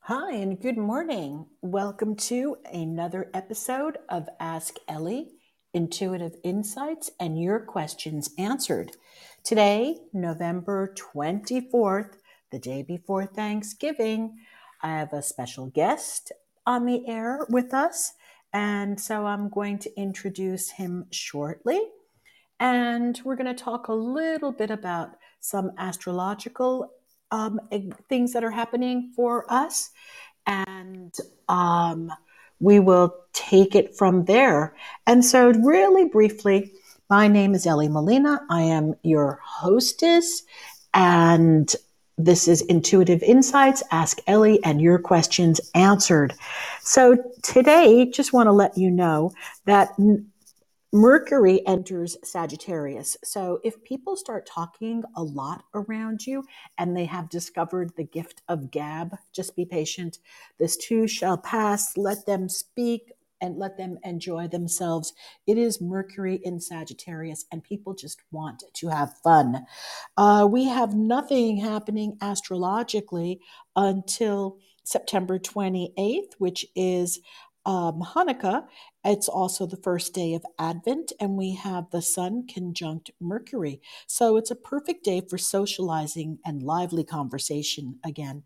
Hi, and good morning. Welcome to another episode of Ask Ellie Intuitive Insights and Your Questions Answered. Today, November 24th, the day before Thanksgiving, I have a special guest on the air with us. And so I'm going to introduce him shortly. And we're going to talk a little bit about some astrological um, things that are happening for us. And um, we will take it from there. And so, really briefly, my name is Ellie Molina. I am your hostess, and this is Intuitive Insights. Ask Ellie and your questions answered. So, today, just want to let you know that Mercury enters Sagittarius. So if people start talking a lot around you and they have discovered the gift of gab, just be patient. This too shall pass. Let them speak and let them enjoy themselves. It is Mercury in Sagittarius, and people just want to have fun. Uh, we have nothing happening astrologically until September 28th, which is um, Hanukkah. It's also the first day of Advent, and we have the Sun conjunct Mercury. So it's a perfect day for socializing and lively conversation again.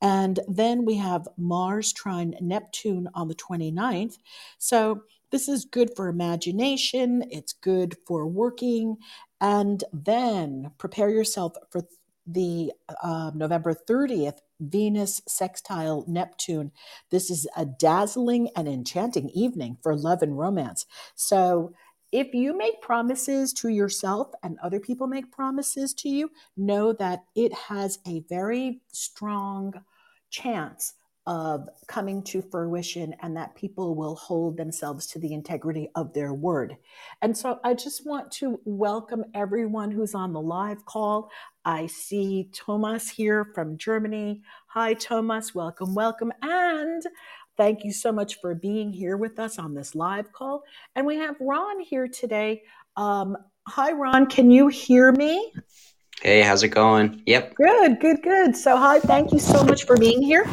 And then we have Mars trine Neptune on the 29th. So this is good for imagination, it's good for working. And then prepare yourself for the uh, November 30th Venus sextile Neptune. This is a dazzling and enchanting evening for love and romance. So, if you make promises to yourself and other people make promises to you, know that it has a very strong chance of coming to fruition and that people will hold themselves to the integrity of their word. And so I just want to welcome everyone who's on the live call. I see Thomas here from Germany. Hi, Thomas. Welcome, welcome. And thank you so much for being here with us on this live call. And we have Ron here today. Um, hi, Ron. Can you hear me? Hey, how's it going? Yep. Good, good, good. So, hi, thank you so much for being here.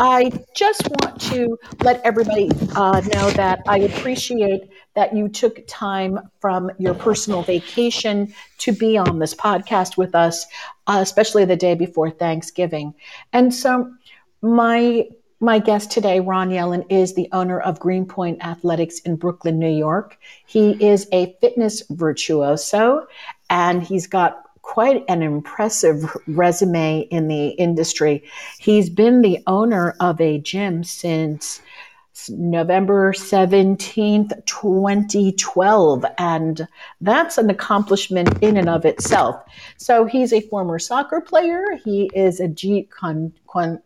I just want to let everybody uh, know that I appreciate that you took time from your personal vacation to be on this podcast with us, uh, especially the day before Thanksgiving. And so, my my guest today, Ron Yellen, is the owner of Greenpoint Athletics in Brooklyn, New York. He is a fitness virtuoso and he's got quite an impressive resume in the industry. He's been the owner of a gym since November 17th, 2012. And that's an accomplishment in and of itself. So he's a former soccer player. He is a Jeet Kune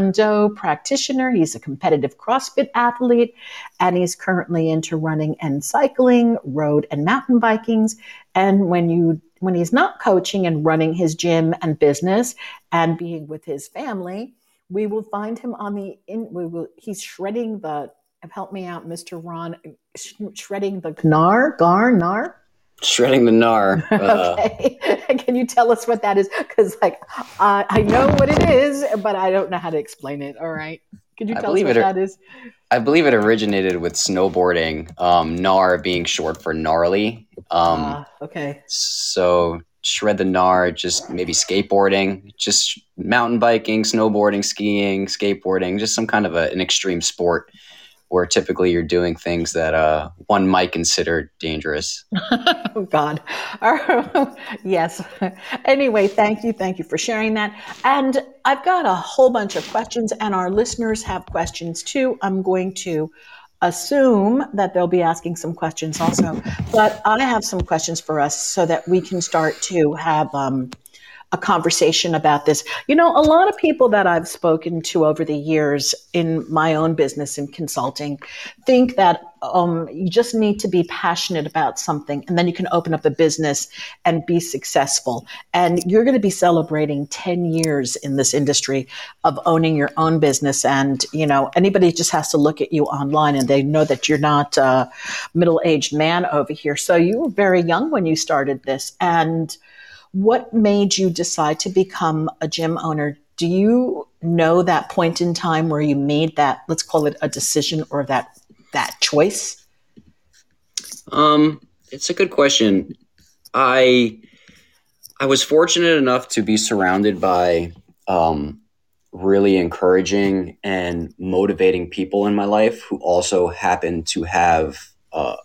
Do practitioner. He's a competitive CrossFit athlete. And he's currently into running and cycling, road and mountain bikings. And when you when he's not coaching and running his gym and business and being with his family, we will find him on the in we will he's shredding the help me out mr ron shredding the gnar gar nar? Shredding the gnar uh, okay. Can you tell us what that is? Because like uh, i know what it is but i don't know how to explain it. All right. Could you tell us what it, that is? I believe it originated with snowboarding um, gnar being short for gnarly um, uh, okay so shred the gnar, just maybe skateboarding, just mountain biking, snowboarding, skiing, skateboarding, just some kind of a, an extreme sport where typically you're doing things that uh, one might consider dangerous. oh, God. yes. Anyway, thank you. Thank you for sharing that. And I've got a whole bunch of questions, and our listeners have questions too. I'm going to assume that they'll be asking some questions also. But I have some questions for us so that we can start to have um, a conversation about this. You know, a lot of people that I've spoken to over the years in my own business and consulting think that um, you just need to be passionate about something and then you can open up a business and be successful. And you're going to be celebrating 10 years in this industry of owning your own business. And, you know, anybody just has to look at you online and they know that you're not a middle aged man over here. So you were very young when you started this. And what made you decide to become a gym owner Do you know that point in time where you made that, let's call it a decision or that that choice? Um, it's a good question. I I was fortunate enough to be surrounded by um, really encouraging and motivating people in my life who also happen to have uh,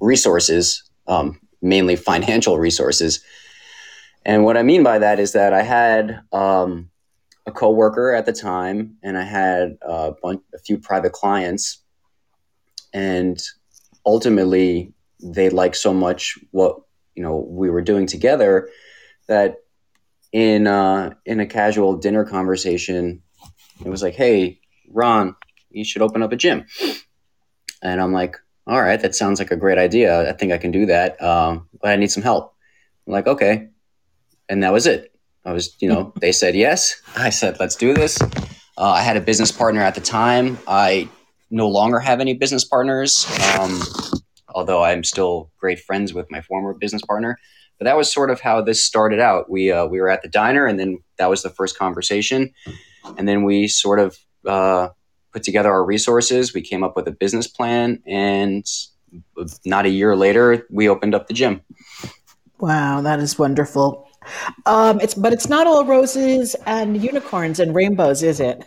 resources, um, mainly financial resources. And what I mean by that is that I had um, a coworker at the time, and I had a, bunch, a few private clients, and ultimately they liked so much what you know we were doing together that in uh, in a casual dinner conversation, it was like, "Hey, Ron, you should open up a gym," and I'm like, "All right, that sounds like a great idea. I think I can do that, um, but I need some help." I'm like, "Okay," and that was it. I was, you know, they said yes. I said, "Let's do this." Uh, I had a business partner at the time. I no longer have any business partners, um, although I'm still great friends with my former business partner. But that was sort of how this started out. We uh, we were at the diner, and then that was the first conversation, and then we sort of uh, put together our resources. We came up with a business plan, and not a year later, we opened up the gym. Wow, that is wonderful. Um, it's but it's not all roses and unicorns and rainbows, is it?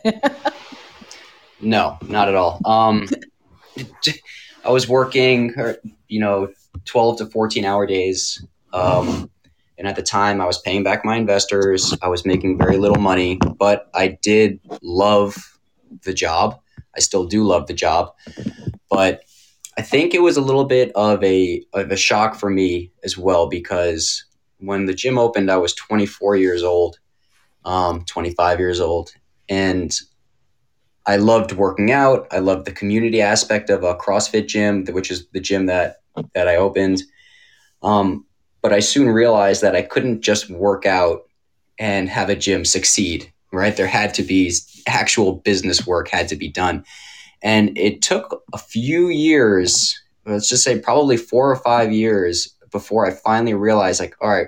no, not at all. Um, I was working, you know, twelve to fourteen hour days um, and at the time, I was paying back my investors. I was making very little money, but I did love the job. I still do love the job, but I think it was a little bit of a of a shock for me as well because when the gym opened, I was 24 years old, um, 25 years old, and I loved working out. I loved the community aspect of a CrossFit gym, which is the gym that that I opened. Um, but I soon realized that I couldn't just work out and have a gym succeed, right? There had to be actual business work had to be done. And it took a few years, let's just say probably four or five years before I finally realized, like, all right,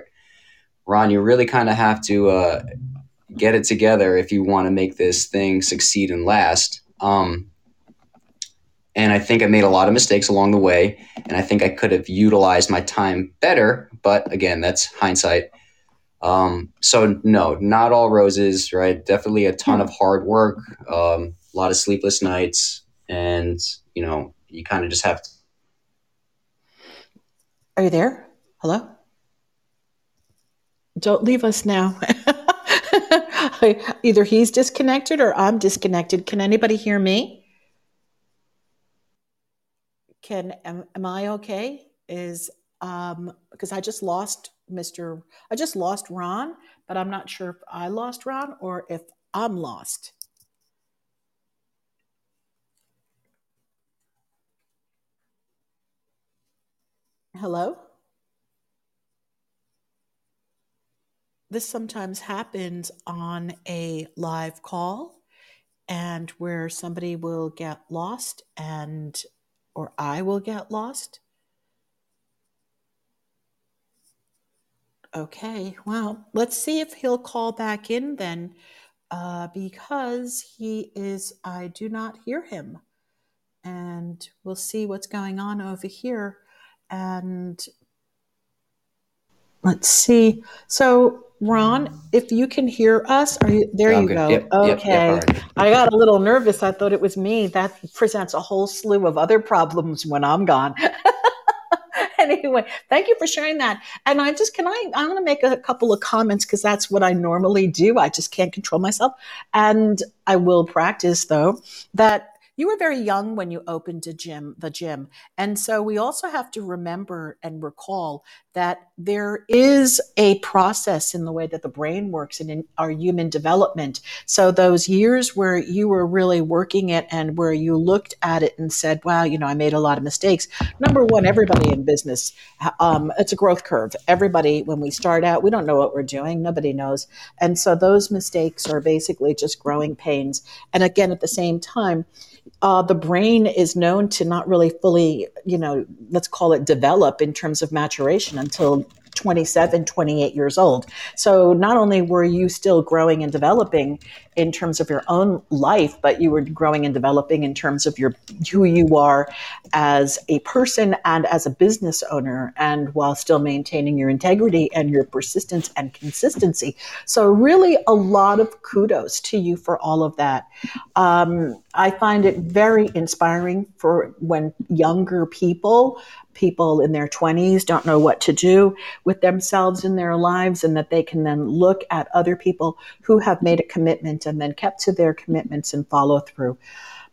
Ron, you really kind of have to uh, get it together if you want to make this thing succeed and last. Um, and I think I made a lot of mistakes along the way. And I think I could have utilized my time better. But again, that's hindsight. Um, so, no, not all roses, right? Definitely a ton of hard work, um, a lot of sleepless nights. And, you know, you kind of just have to. Are you there? Hello? Don't leave us now. Either he's disconnected or I'm disconnected. Can anybody hear me? can am, am I okay? Is um because I just lost Mr. I just lost Ron, but I'm not sure if I lost Ron or if I'm lost. Hello? This sometimes happens on a live call and where somebody will get lost and or I will get lost? Okay, well, let's see if he'll call back in then, uh, because he is, I do not hear him. And we'll see what's going on over here. And let's see. So Ron, if you can hear us, are you there? you go. Yep, okay. Yep, yep, I got a little nervous. I thought it was me. That presents a whole slew of other problems when I'm gone. anyway, thank you for sharing that. And I just can I I want to make a couple of comments because that's what I normally do. I just can't control myself. And I will practice though that you were very young when you opened a gym, the gym. And so we also have to remember and recall that there is a process in the way that the brain works and in our human development. So those years where you were really working it and where you looked at it and said, wow, you know, I made a lot of mistakes. Number one, everybody in business, um, it's a growth curve. Everybody, when we start out, we don't know what we're doing. Nobody knows. And so those mistakes are basically just growing pains. And again, at the same time, uh, the brain is known to not really fully, you know, let's call it develop in terms of maturation until 27, 28 years old. So not only were you still growing and developing in terms of your own life, but you were growing and developing in terms of your who you are as a person and as a business owner, and while still maintaining your integrity and your persistence and consistency. So really, a lot of kudos to you for all of that. Um, I find it very inspiring for when younger people people in their 20s don't know what to do with themselves in their lives and that they can then look at other people who have made a commitment and then kept to their commitments and follow through.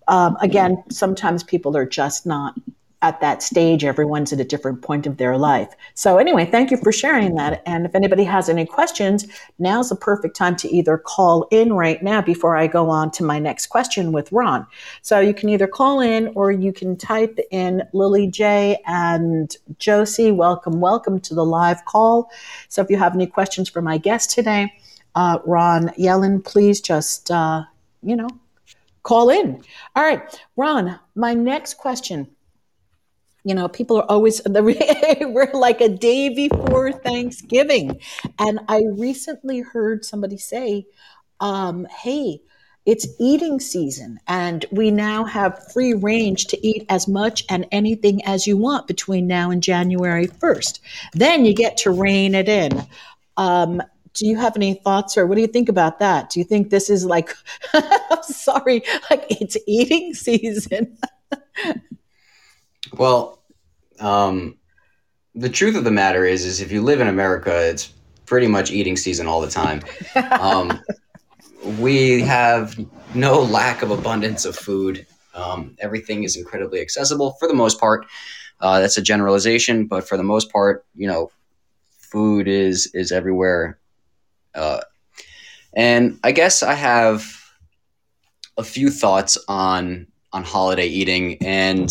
Um, again, sometimes people are just not at that stage, everyone's at a different point of their life. So, anyway, thank you for sharing that. And if anybody has any questions, now's the perfect time to either call in right now before I go on to my next question with Ron. So, you can either call in or you can type in Lily J and Josie. Welcome, welcome to the live call. So, if you have any questions for my guest today, uh, Ron Yellen, please just, uh, you know, call in. All right, Ron, my next question you know, people are always we're like a day before Thanksgiving, and I recently heard somebody say, um, "Hey." It's eating season, and we now have free range to eat as much and anything as you want between now and January 1st. Then you get to rein it in. Um, do you have any thoughts or what do you think about that? Do you think this is like, I'm sorry, like it's eating season? Well, um, the truth of the matter is, is if you live in America, it's pretty much eating season all the time. Um, we have no lack of abundance of food. Um, everything is incredibly accessible for the most part. Uh, that's a generalization, but for the most part, you know, food is is everywhere. Uh, and I guess I have a few thoughts on on holiday eating, and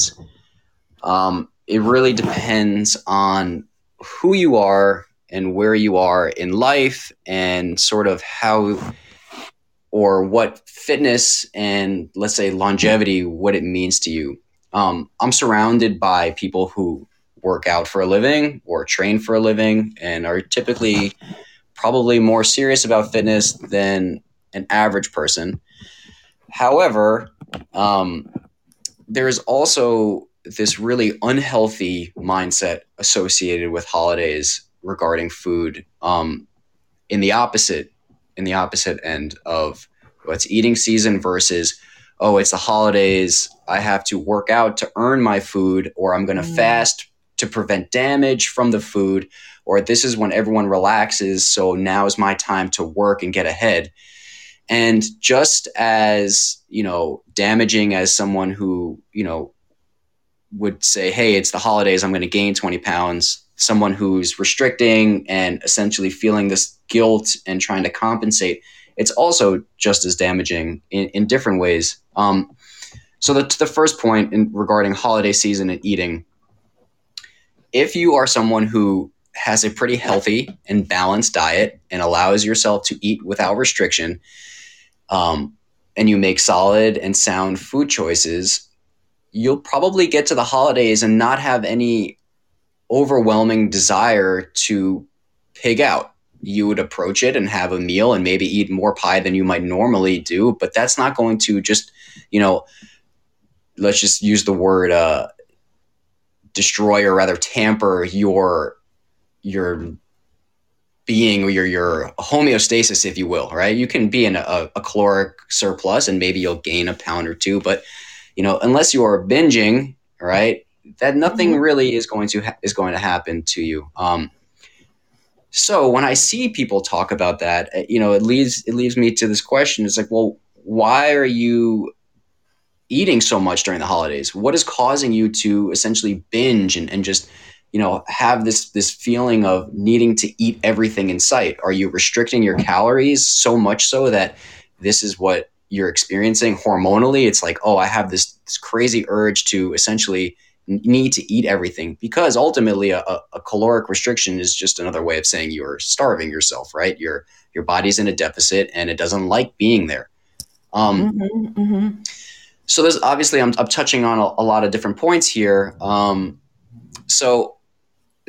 um, it really depends on who you are and where you are in life and sort of how or what fitness and let's say longevity what it means to you. Um, i'm surrounded by people who work out for a living or train for a living and are typically probably more serious about fitness than an average person. However um, there's also this really unhealthy mindset associated with holidays regarding food um, in the opposite in the opposite end of what's eating season versus oh it's the holidays i have to work out to earn my food or i'm going to mm. fast to prevent damage from the food or this is when everyone relaxes so now is my time to work and get ahead and just as you know damaging as someone who you know would say, hey, it's the holidays, I'm going to gain 20 pounds. Someone who's restricting and essentially feeling this guilt and trying to compensate, it's also just as damaging in, in different ways. Um, so, the, the first point in, regarding holiday season and eating, if you are someone who has a pretty healthy and balanced diet and allows yourself to eat without restriction, um, and you make solid and sound food choices, you'll probably get to the holidays and not have any overwhelming desire to pig out. You would approach it and have a meal and maybe eat more pie than you might normally do, but that's not going to just, you know, let's just use the word uh, destroy or rather tamper your your being or your your homeostasis, if you will, right? You can be in a, a caloric surplus and maybe you'll gain a pound or two, but you know, unless you are binging, right, that nothing mm-hmm. really is going to ha- is going to happen to you. Um, so when I see people talk about that, eh, you know, it leads it leads me to this question. It's like, well, why are you eating so much during the holidays? What is causing you to essentially binge and, and just you know have this this feeling of needing to eat everything in sight are you restricting your calories so much so that this is what you're experiencing hormonally it's like oh i have this, this crazy urge to essentially need to eat everything because ultimately a, a, caloric restriction is just another way of saying you're starving yourself right? Your your body's in a deficit and it doesn't like being there. Um, mm-hmm, mm-hmm. so there's obviously i'm, I'm touching on a, a, lot of different points here. Um, so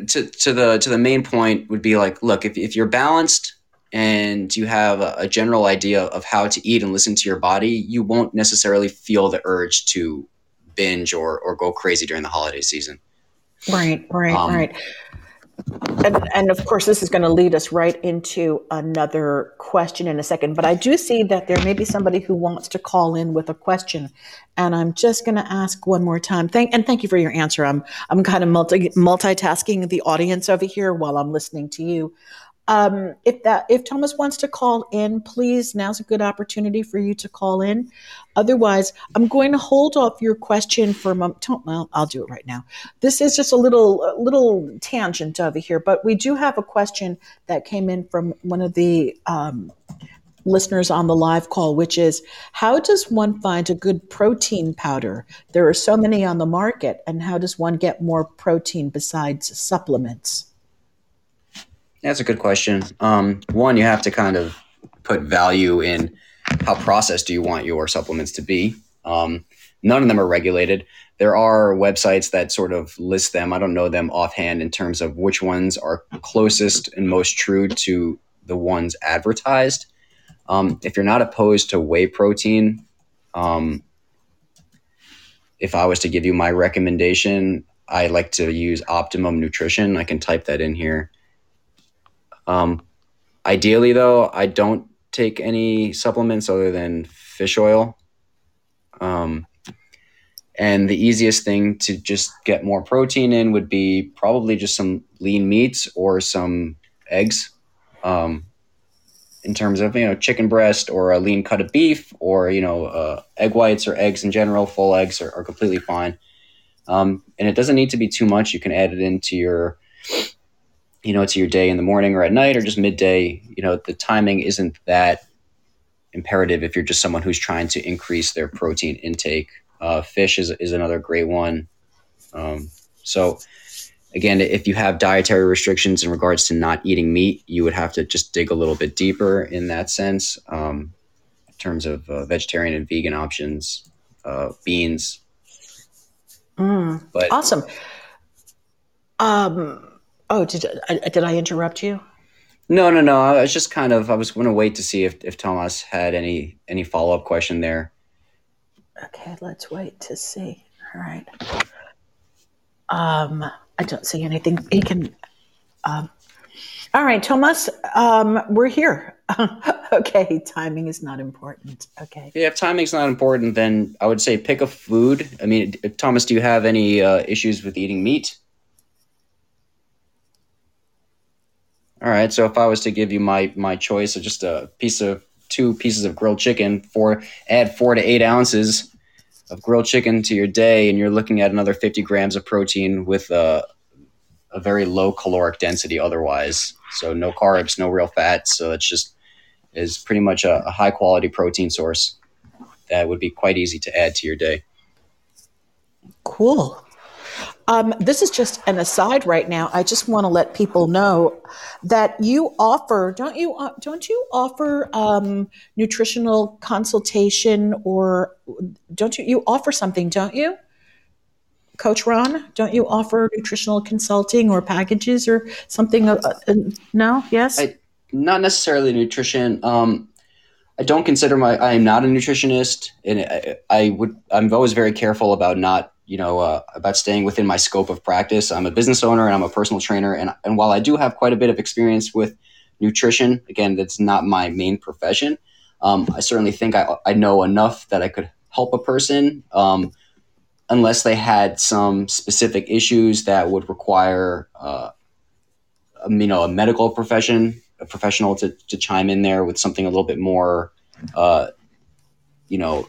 to, to the to the main point would be like, look, if, if you're balanced and you have a, a general idea of how to eat and listen to your body, you won't necessarily feel the urge to binge or or go crazy during the holiday season. Right, right, um, right. And, and, of course, this is going to lead us right into another question in a second. But I do see that there may be somebody who wants to call in with a question, and I'm just going to ask one more time. Thank and thank you for your answer. I'm I'm kind of multi, multitasking the audience over here while I'm listening to you. Um, if that if Thomas wants to call in, please now's a good opportunity for you to call in. Otherwise, I'm going to hold off your question for a moment. Well, I'll do it right now. This is just a little little tangent over here, but we do have a question that came in from one of the um, listeners on the live call, which is how does one find a good protein powder? There are so many on the market, and how does one get more protein besides supplements? That's a good question. Um, one, you have to kind of put value in how processed do you want your supplements to be. Um, none of them are regulated. There are websites that sort of list them. I don't know them offhand in terms of which ones are closest and most true to the ones advertised. Um, if you're not opposed to whey protein, um, if I was to give you my recommendation, I like to use Optimum Nutrition. I can type that in here. Um, ideally, though, I don't take any supplements other than fish oil. Um, and the easiest thing to just get more protein in would be probably just some lean meats or some eggs. Um, in terms of you know chicken breast or a lean cut of beef or you know uh, egg whites or eggs in general, full eggs are, are completely fine. Um, and it doesn't need to be too much. You can add it into your you know, it's your day in the morning or at night or just midday, you know, the timing isn't that imperative if you're just someone who's trying to increase their protein intake. Uh, fish is, is another great one. Um, so, again, if you have dietary restrictions in regards to not eating meat, you would have to just dig a little bit deeper in that sense, um, in terms of uh, vegetarian and vegan options, uh, beans. Mm, but awesome. Um, Oh, did I, did I interrupt you? No, no, no. I was just kind of I was going to wait to see if if Thomas had any any follow up question there. Okay, let's wait to see. All right. Um, I don't see anything. He can. Um, all right, Thomas. Um, we're here. okay, timing is not important. Okay. Yeah, if timing's not important, then I would say pick a food. I mean, Thomas, do you have any uh, issues with eating meat? All right. So if I was to give you my my choice of just a piece of two pieces of grilled chicken, for add four to eight ounces of grilled chicken to your day, and you're looking at another 50 grams of protein with a, a very low caloric density otherwise. So no carbs, no real fat. So it's just is pretty much a, a high quality protein source that would be quite easy to add to your day. Cool. Um, this is just an aside right now. I just want to let people know that you offer, don't you? Uh, don't you offer um, nutritional consultation, or don't you? You offer something, don't you, Coach Ron? Don't you offer nutritional consulting or packages or something? Uh, uh, no, yes. I, not necessarily nutrition. Um, I don't consider my. I am not a nutritionist, and I, I would. I'm always very careful about not you know, uh, about staying within my scope of practice. I'm a business owner and I'm a personal trainer. And, and while I do have quite a bit of experience with nutrition, again, that's not my main profession. Um, I certainly think I, I know enough that I could help a person um, unless they had some specific issues that would require, uh, you know, a medical profession, a professional to, to chime in there with something a little bit more, uh, you know,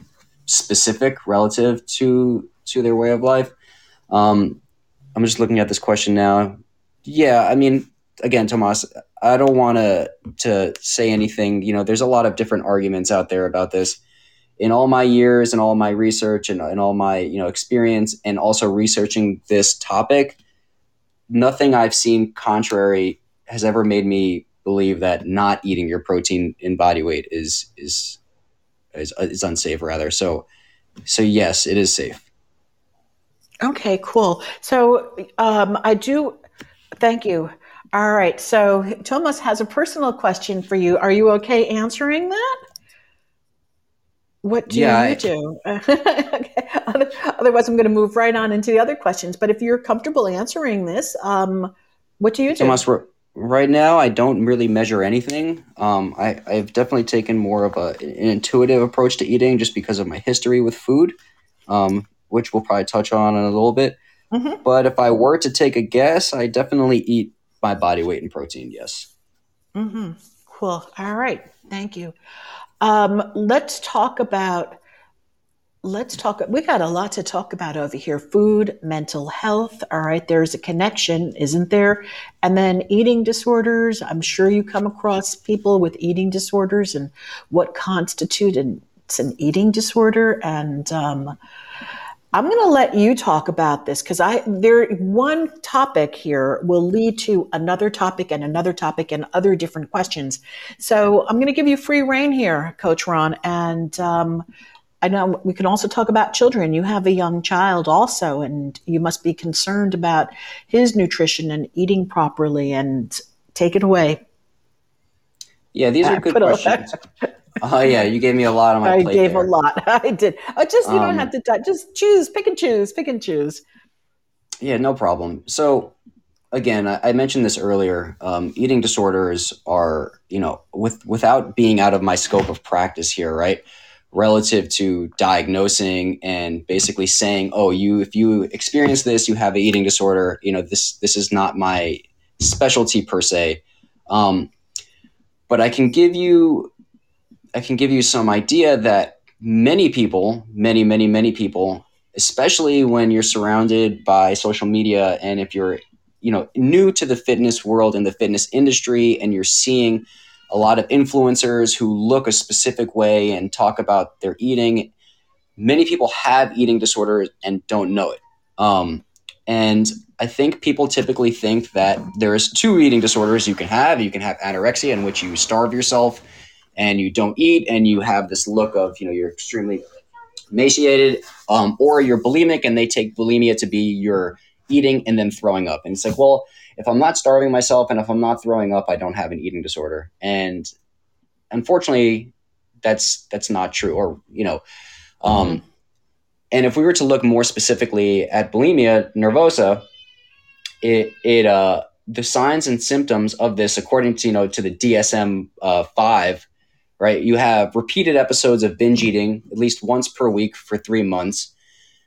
specific relative to to their way of life. Um, I'm just looking at this question now. Yeah, I mean, again, Tomas, I don't want to to say anything. You know, there's a lot of different arguments out there about this. In all my years and all my research and, and all my you know experience and also researching this topic, nothing I've seen contrary has ever made me believe that not eating your protein in body weight is is is, is unsafe rather. So so yes, it is safe. Okay, cool. So um, I do Thank you. All right. So Thomas has a personal question for you. Are you okay answering that? What do Yeah, you I, do? okay. Otherwise, I'm going to move right on into the other questions. But if you're comfortable answering this, um, what do you do? Tomas, right now I don't really measure anything. Um, I, I've definitely taken more of a, an intuitive approach to eating just because of my history with food, um, which we'll probably touch on in a little bit. hmm But if I were to take a guess, I definitely eat my body weight in protein, yes. hmm Cool. All right. Thank you. Um, let's talk about let's talk we got a lot to talk about over here food mental health all right there's a connection isn't there and then eating disorders i'm sure you come across people with eating disorders and what constitutes an, an eating disorder and um, i'm going to let you talk about this because i there one topic here will lead to another topic and another topic and other different questions so i'm going to give you free rein here coach ron and um, I know we can also talk about children. You have a young child also, and you must be concerned about his nutrition and eating properly. And take it away. Yeah, these are good questions. Oh, yeah, you gave me a lot on my I gave a lot. I did. I just you don't have Um, to just choose, pick and choose, pick and choose. yeah, no problem. So, again, I, I mentioned this earlier. Um, eating disorders are, you know, with without being out of my scope of practice here, right? Relative to diagnosing and basically saying, "Oh, you if you experience this, you have an eating disorder." You know, this this is not my specialty per se. Um, but I can give you I can give you some idea that many people, many, many, many people, especially when you're surrounded by social media and if you're, you know, new to the fitness world and the fitness industry and you're seeing a lot of influencers who look a specific way and talk about their eating, many people have eating disorders and don't know it. Um, and I think people typically think that there's two eating disorders you can have. You can have anorexia, in which you starve yourself and you don't eat, and you have this look of you know you're extremely emaciated, um, or you're bulimic, and they take bulimia to be your eating and then throwing up. And it's like, well, if I'm not starving myself and if I'm not throwing up, I don't have an eating disorder. And unfortunately, that's that's not true. Or you know, um, and if we were to look more specifically at bulimia nervosa, it it uh the signs and symptoms of this, according to you know to the DSM uh, five, right? You have repeated episodes of binge eating at least once per week for three months,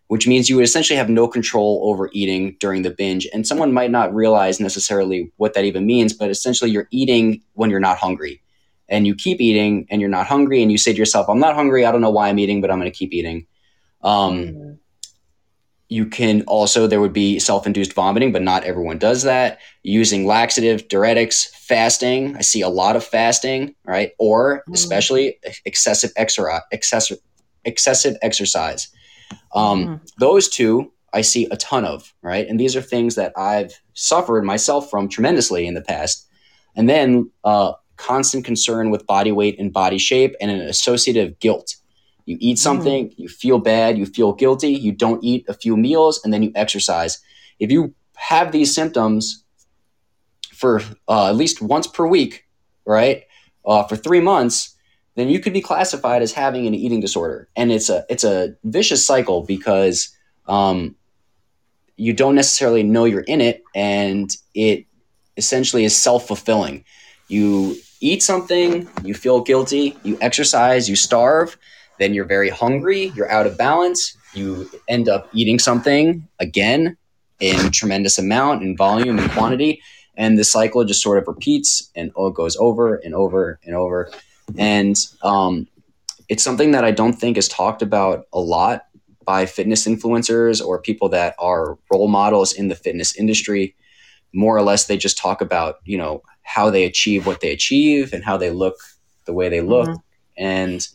which means you would essentially have no control over eating during the binge. And someone might not realize necessarily what that even means, but essentially you're eating when you're not hungry. And you keep eating and you're not hungry, and you say to yourself, I'm not hungry. I don't know why I'm eating, but I'm going to keep eating. Um, hmm you can also, there would be self induced vomiting, but not everyone does that. Using laxative, diuretics, fasting. I see a lot of fasting, right? Or especially excessive, exer- excessive, excessive exercise. Um, hmm those two I see a ton of, right? And these are things that I've suffered myself from tremendously in the past. And then uh, constant concern with body weight and body shape and an associative guilt. You eat hmm something, you feel bad, you feel guilty, you don't eat a few meals, and then you exercise. If you have these symptoms for uh, at least once per week, right, uh, for three months, then you could be classified as having an eating disorder, and it's a it's a vicious cycle because um, you don't necessarily know you're in it, and it essentially is self fulfilling. You eat something, you feel guilty, you exercise, you starve, then you're very hungry, you're out of balance, you end up eating something again in tremendous amount, in volume and quantity, and the cycle just sort of repeats and oh, it goes over and over and over. And um, it's something that I don't think is talked about a lot by fitness influencers or people that are role models in the fitness industry. More or less, they just talk about, you know, how they achieve what they achieve and how they look the way they look. hmm And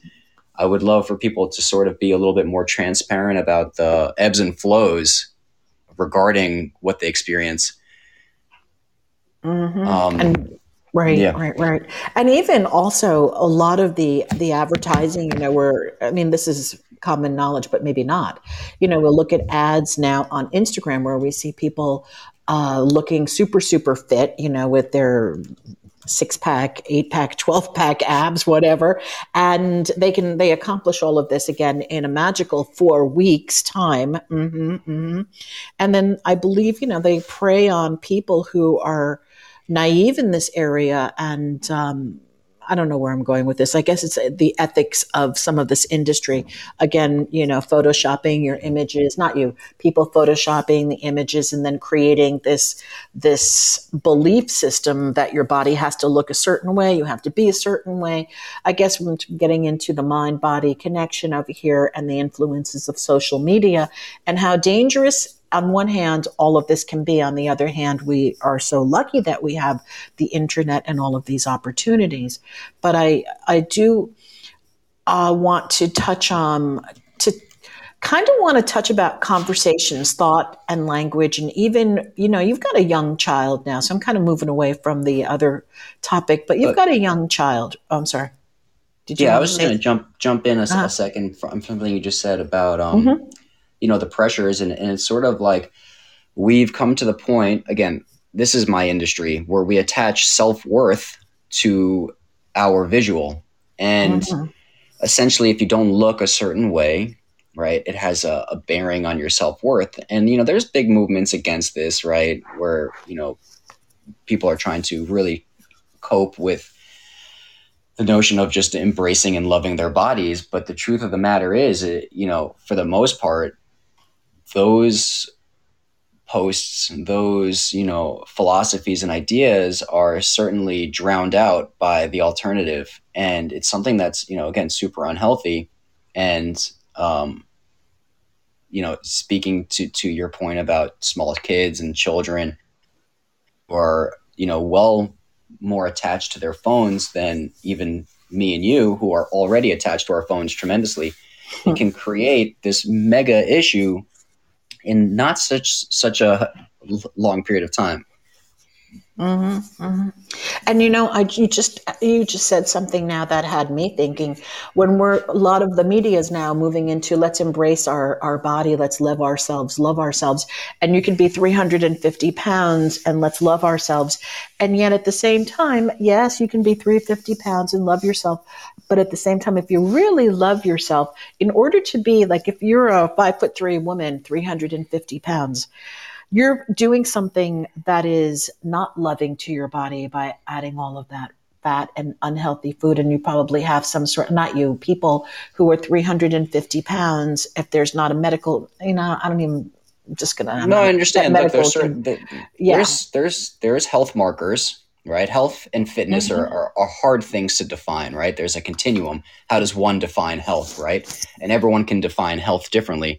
I would love for people to sort of be a little bit more transparent about the ebbs and flows regarding what they experience. hmm Um, And right, yeah. right, right. And even also a lot of the the advertising, you know, where I mean, this is common knowledge, but maybe not. You know, we'll look at ads now on Instagram where we see people uh, looking super, super fit, you know, with their six pack, eight pack, 12 pack abs, whatever. And they can, they accomplish all of this again in a magical four weeks time. Mm-hmm, mm-hmm. And then I believe, you know, they prey on people who are naive in this area and, um, I don't know where I'm going with this. I guess it's the ethics of some of this industry. Again, you know, photoshopping your images, not you, people photoshopping the images and then creating this this belief system that your body has to look a certain way, you have to be a certain way. I guess we're getting into the mind body connection over here and the influences of social media and how dangerous on one hand, all of this can be. On the other hand, we are so lucky that we have the internet and all of these opportunities. But I, I do uh, want to touch on to kind of want to touch about conversations, thought, and language, and even you know you've got a young child now, so I'm kind of moving away from the other topic. But you've but, got a young child. Oh, I'm sorry. Did you? Yeah, I was just going to jump jump in a, uh-huh. a, second from something you just said about um, mm-hmm you know the pressures and, and it's sort of like we've come to the point again this is my industry where we attach self-worth to our visual. And mm-hmm. essentially if you don't look a certain way right it has a, a bearing on your self-worth. And you know there's big movements against this right where you know people are trying to really cope with the notion of just embracing and loving their bodies. But the truth of the matter is it, you know for the most part those posts, and those, you know, philosophies and ideas are certainly drowned out by the alternative. And it's something that's, you know, again, super unhealthy. And, um, you know, speaking to, to your point about small kids and children are, you know, well more attached to their phones than even me and you who are already attached to our phones tremendously. It can create this mega issue in not such such a long period of time. Mm-hmm, mm-hmm. And you know, I you just you just said something now that had me thinking. When we're a lot of the media is now moving into let's embrace our our body, let's love ourselves, love ourselves, and you can be 350 pounds and let's love ourselves. And yet at the same time, yes, you can be 350 pounds and love yourself, but at the same time, if you really love yourself, in order to be like if you're a five foot three woman, 350 pounds you're doing something that is not loving to your body by adding all of that fat and unhealthy food and you probably have some sort not you people who are 350 pounds if there's not a medical you know i don't even I'm just gonna no i understand like there's certain the, yeah. there's there's there's health markers right? Health and fitness mm-hmm. are, are, are hard things to define right? There's a continuum. How does one define health right? And everyone can define health differently.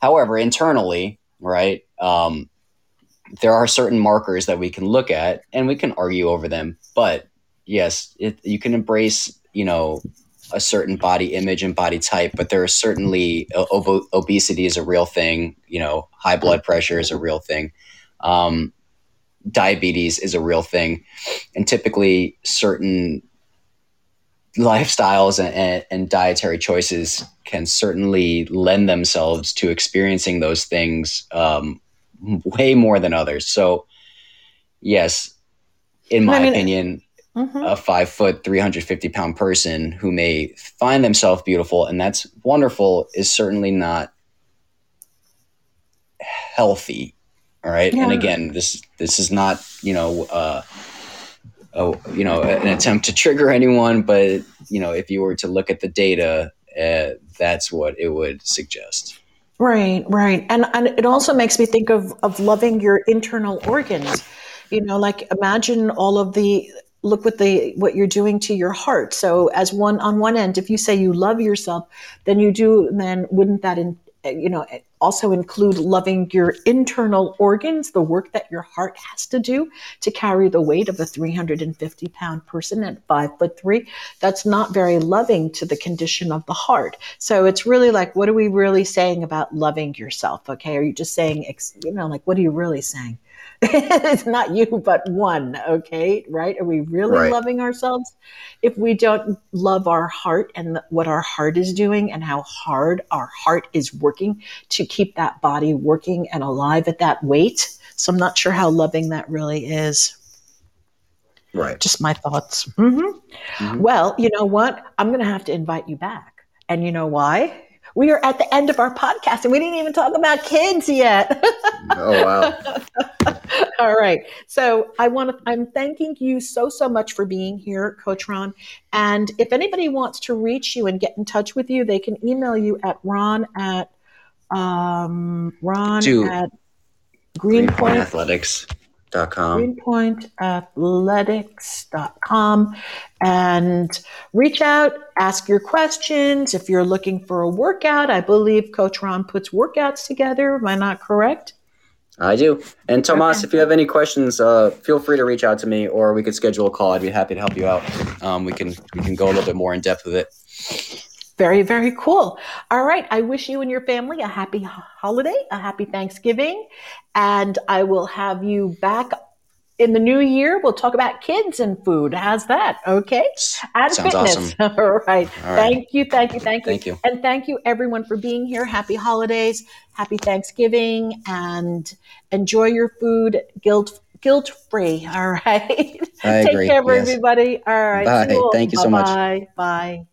However internally right um, there are certain markers that we can look at and we can argue over them. But yes, it, you can embrace, you know, a certain body image and body type, but there are certainly ob- obesity is a real thing. You know, high blood pressure is a real thing. Um, diabetes is a real thing, and typically certain lifestyles and, and, and, dietary choices can certainly lend themselves to experiencing those things um, way more than others. So, yes, in my I mean, opinion, mm-hmm. a five foot, 350 pound person who may find themselves beautiful, and that's wonderful, is certainly not healthy. All right. Yeah. And again, this, this is not, you know, uh, a, you know, an attempt to trigger anyone, but you know, if you were to look at the data, uh, that's what it would suggest. Right, right. And and it also makes me think of of loving your internal organs. You know, like imagine all of the look what the what you're doing to your heart. So as one on one end, if you say you love yourself, then you do then wouldn't that in, Eh, you know eh, also include loving your internal organs, the work that your heart has to do to carry the weight of a 350 pound person at five foot three. That's not very loving to the condition of the heart. So it's really like, what are we really saying about loving yourself? Okay. Are you just saying, you know, like, what are you really saying? it's not you, but one. Okay. Right. Are we really right. loving ourselves? If we don't love our heart and what our heart is doing and how hard our heart is working to keep that body working and alive at that weight So I'm not sure how loving that really is. Right. Just my thoughts. hmm Well, you know what? I'm going to have to invite you back. And you know why? We are at the end of our podcast and we didn't even talk about kids yet. oh, wow. All right. So I want to, I'm thanking you so, so much for being here, Coach Ron. And if anybody wants to reach you and get in touch with you, they can email you at ron at, um, ron To at Greenpoint Athletics.com. greenpointathletics.com and reach out, ask your questions. If you're looking for a workout, I believe Coach Ron puts workouts together. Am I not correct? I do. And Tomas, Okay. if you have any questions, uh, feel free to reach out to me, or we could schedule a call. I'd be happy to help you out. Um, we can we can go a little bit more in depth with it. Very, very cool. All right. I wish you and your family a happy holiday, a happy Thanksgiving, and I will have you back in the new year. We'll talk about kids and food. How's that? Okay. And Sounds fitness. awesome. All right. All right. Thank you. Thank you. Thank you. Thank you. And thank you everyone for being here. Happy holidays. Happy Thanksgiving and enjoy your food guilt guilt free. All right. I Take agree. care, Yes. everybody. All right. Bye. All. Thank you so much. Bye. Bye.